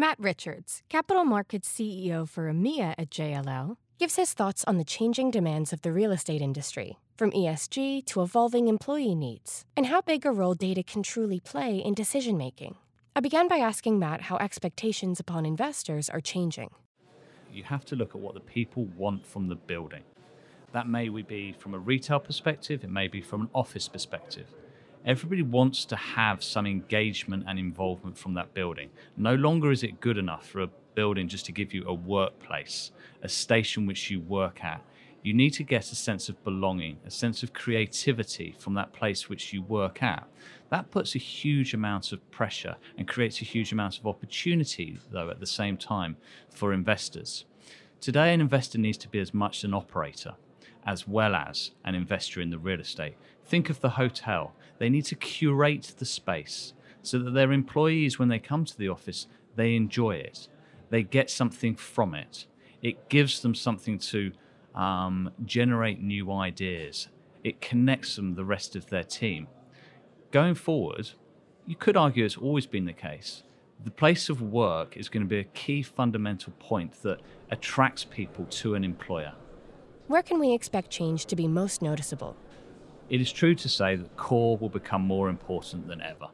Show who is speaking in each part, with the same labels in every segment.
Speaker 1: Matt Richards, Capital Markets CEO for EMEA at JLL, gives his thoughts on the changing demands of the real estate industry, from ESG to evolving employee needs, and how big a role data can truly play in decision making. I began by asking Matt how expectations upon investors are changing.
Speaker 2: You have to look at what the people want from the building. That may be from a retail perspective, it may be from an office perspective. Everybody wants to have some engagement and involvement from that building. No longer is it good enough for a building just to give you a workplace, a station which you work at. You need to get a sense of belonging, a sense of creativity from that place which you work at. That puts a huge amount of pressure and creates a huge amount of opportunity, though, at the same time for investors. Today, an investor needs to be as much an operator as well as an investor in the real estate. Think of the hotel. They need to curate the space so that their employees, when they come to the office, they enjoy it. They get something from it. It gives them something to um, generate new ideas. It connects them the rest of their team. Going forward, you could argue it's always been the case. The place of work is going to be a key fundamental point that attracts people to an employer.
Speaker 1: Where can we expect change to be most noticeable?
Speaker 2: It is true to say that core will become more important than ever.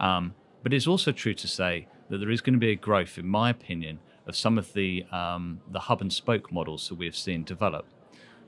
Speaker 2: Um, but it's also true to say that there is going to be a growth, in my opinion, of some of the, um, the hub and spoke models that we have seen develop.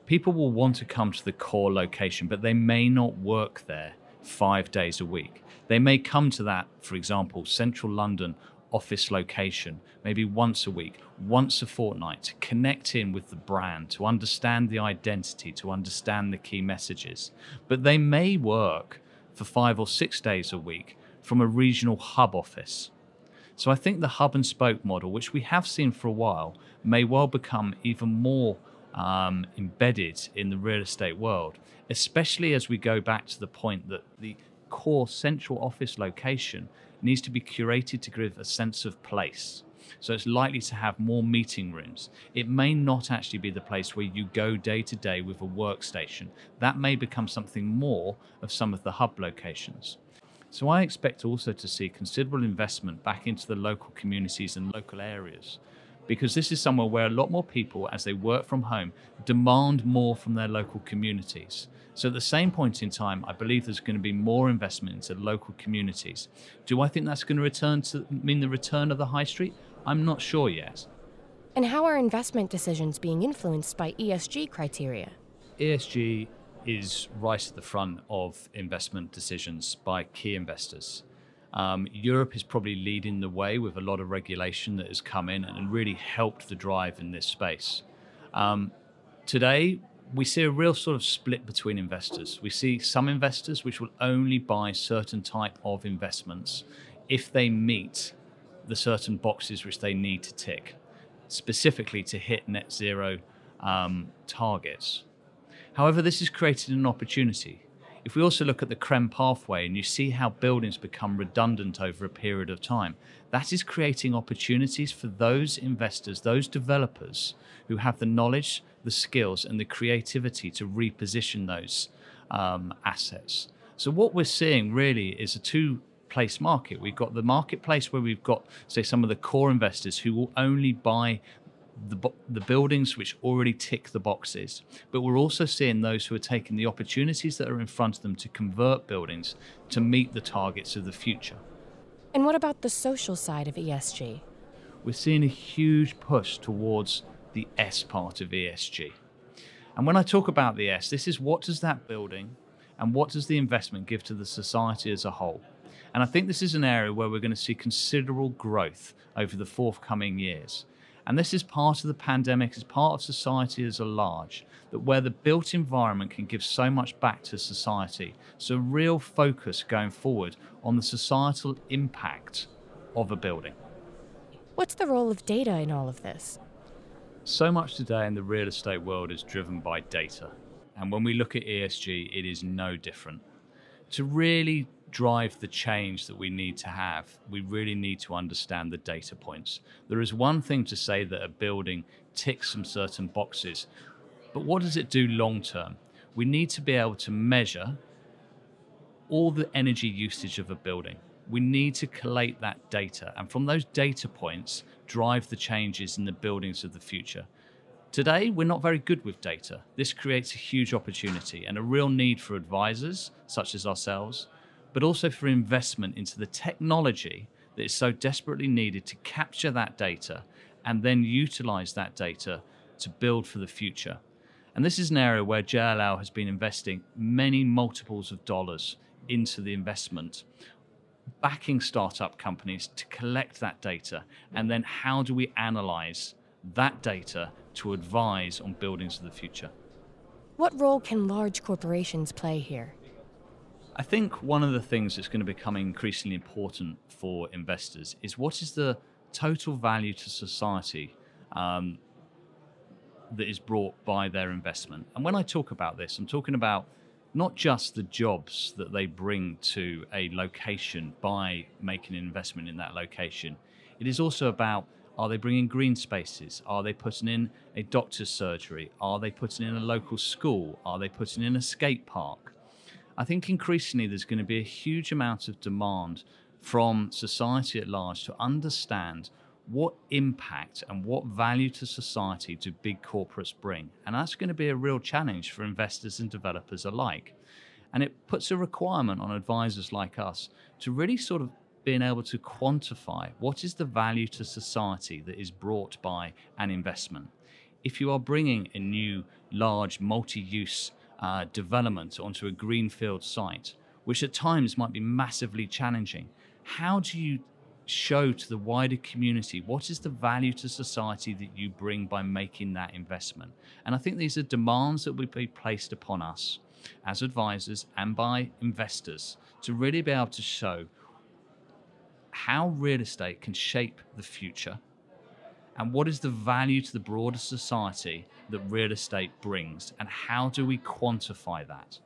Speaker 2: People will want to come to the core location, but they may not work there five days a week. They may come to that, for example, central London office location, maybe once a week, once a fortnight, to connect in with the brand, to understand the identity, to understand the key messages. But they may work for five or six days a week from a regional hub office. So I think the hub and spoke model, which we have seen for a while, may well become even more um, embedded in the real estate world, especially as we go back to the point that the core central office location needs to be curated to give a sense of place. So it's likely to have more meeting rooms. It may not actually be the place where you go day to day with a workstation. That may become something more of some of the hub locations. So I expect also to see considerable investment back into the local communities and local areas because this is somewhere where a lot more people, as they work from home, demand more from their local communities. So at the same point in time, I believe there's going to be more investment into local communities. Do I think that's going to return to mean the return of the high street? I'm not sure yet.
Speaker 1: And how are investment decisions being influenced by ESG criteria?
Speaker 2: ESG is right at the front of investment decisions by key investors. Um, Europe is probably leading the way with a lot of regulation that has come in and really helped the drive in this space. Um, today, we see a real sort of split between investors. We see some investors which will only buy certain type of investments if they meet the certain boxes which they need to tick, specifically to hit net zero um, targets. However, this has created an opportunity if we also look at the CRREM pathway and you see how buildings become redundant over a period of time, that is creating opportunities for those investors, those developers who have the knowledge, the skills, and the creativity to reposition those um, assets. So, what we're seeing really is a two place market. We've got the marketplace where we've got, say, some of the core investors who will only buy the, the buildings which already tick the boxes, but we're also seeing those who are taking the opportunities that are in front of them to convert buildings to meet the targets of the future.
Speaker 1: And what about the social side of ESG?
Speaker 2: We're seeing a huge push towards the S part of ESG. And when I talk about the S, this is what does that building and what does the investment give to the society as a whole? And I think this is an area where we're going to see considerable growth over the forthcoming years. And this is part of the pandemic, it's part of society as a large, that where the built environment can give so much back to society. So, real focus going forward on the societal impact of a building.
Speaker 1: What's the role of data in all of this?
Speaker 2: So much today in the real estate world is driven by data. And when we look at ESG, it is no different. To really drive the change that we need to have, we really need to understand the data points. There is one thing to say that a building ticks some certain boxes, but what does it do long term? We need to be able to measure all the energy usage of a building. we need to collate that data and from those data points drive the changes in the buildings of the future. Today, we're not very good with data. This creates a huge opportunity and a real need for advisors, such as ourselves, but also for investment into the technology that is so desperately needed to capture that data and then utilize that data to build for the future. And this is an area where JLL has been investing many multiples of dollars into the investment, backing startup companies to collect that data. And then how do we analyze that data to advise on buildings of the future.
Speaker 1: What role can large corporations play here?
Speaker 2: I think one of the things that's going to become increasingly important for investors is what is the total value to society um, that is brought by their investment. And when I talk about this, I'm talking about not just the jobs that they bring to a location by making an investment in that location, it is also about are they bringing green spaces? Are they putting in a doctor's surgery? Are they putting in a local school? Are they putting in a skate park? I think increasingly there's going to be a huge amount of demand from society at large to understand what impact and what value to society do big corporates bring. And that's going to be a real challenge for investors and developers alike. And it puts a requirement on advisors like us to really sort of being able to quantify what is the value to society that is brought by an investment. If you are bringing a new, large, multi use uh, development onto a greenfield site, which at times might be massively challenging, how do you show to the wider community what is the value to society that you bring by making that investment? And I think these are demands that will be placed upon us as advisors and by investors to really be able to show how real estate can shape the future and what is the value to the broader society that real estate brings and how do we quantify that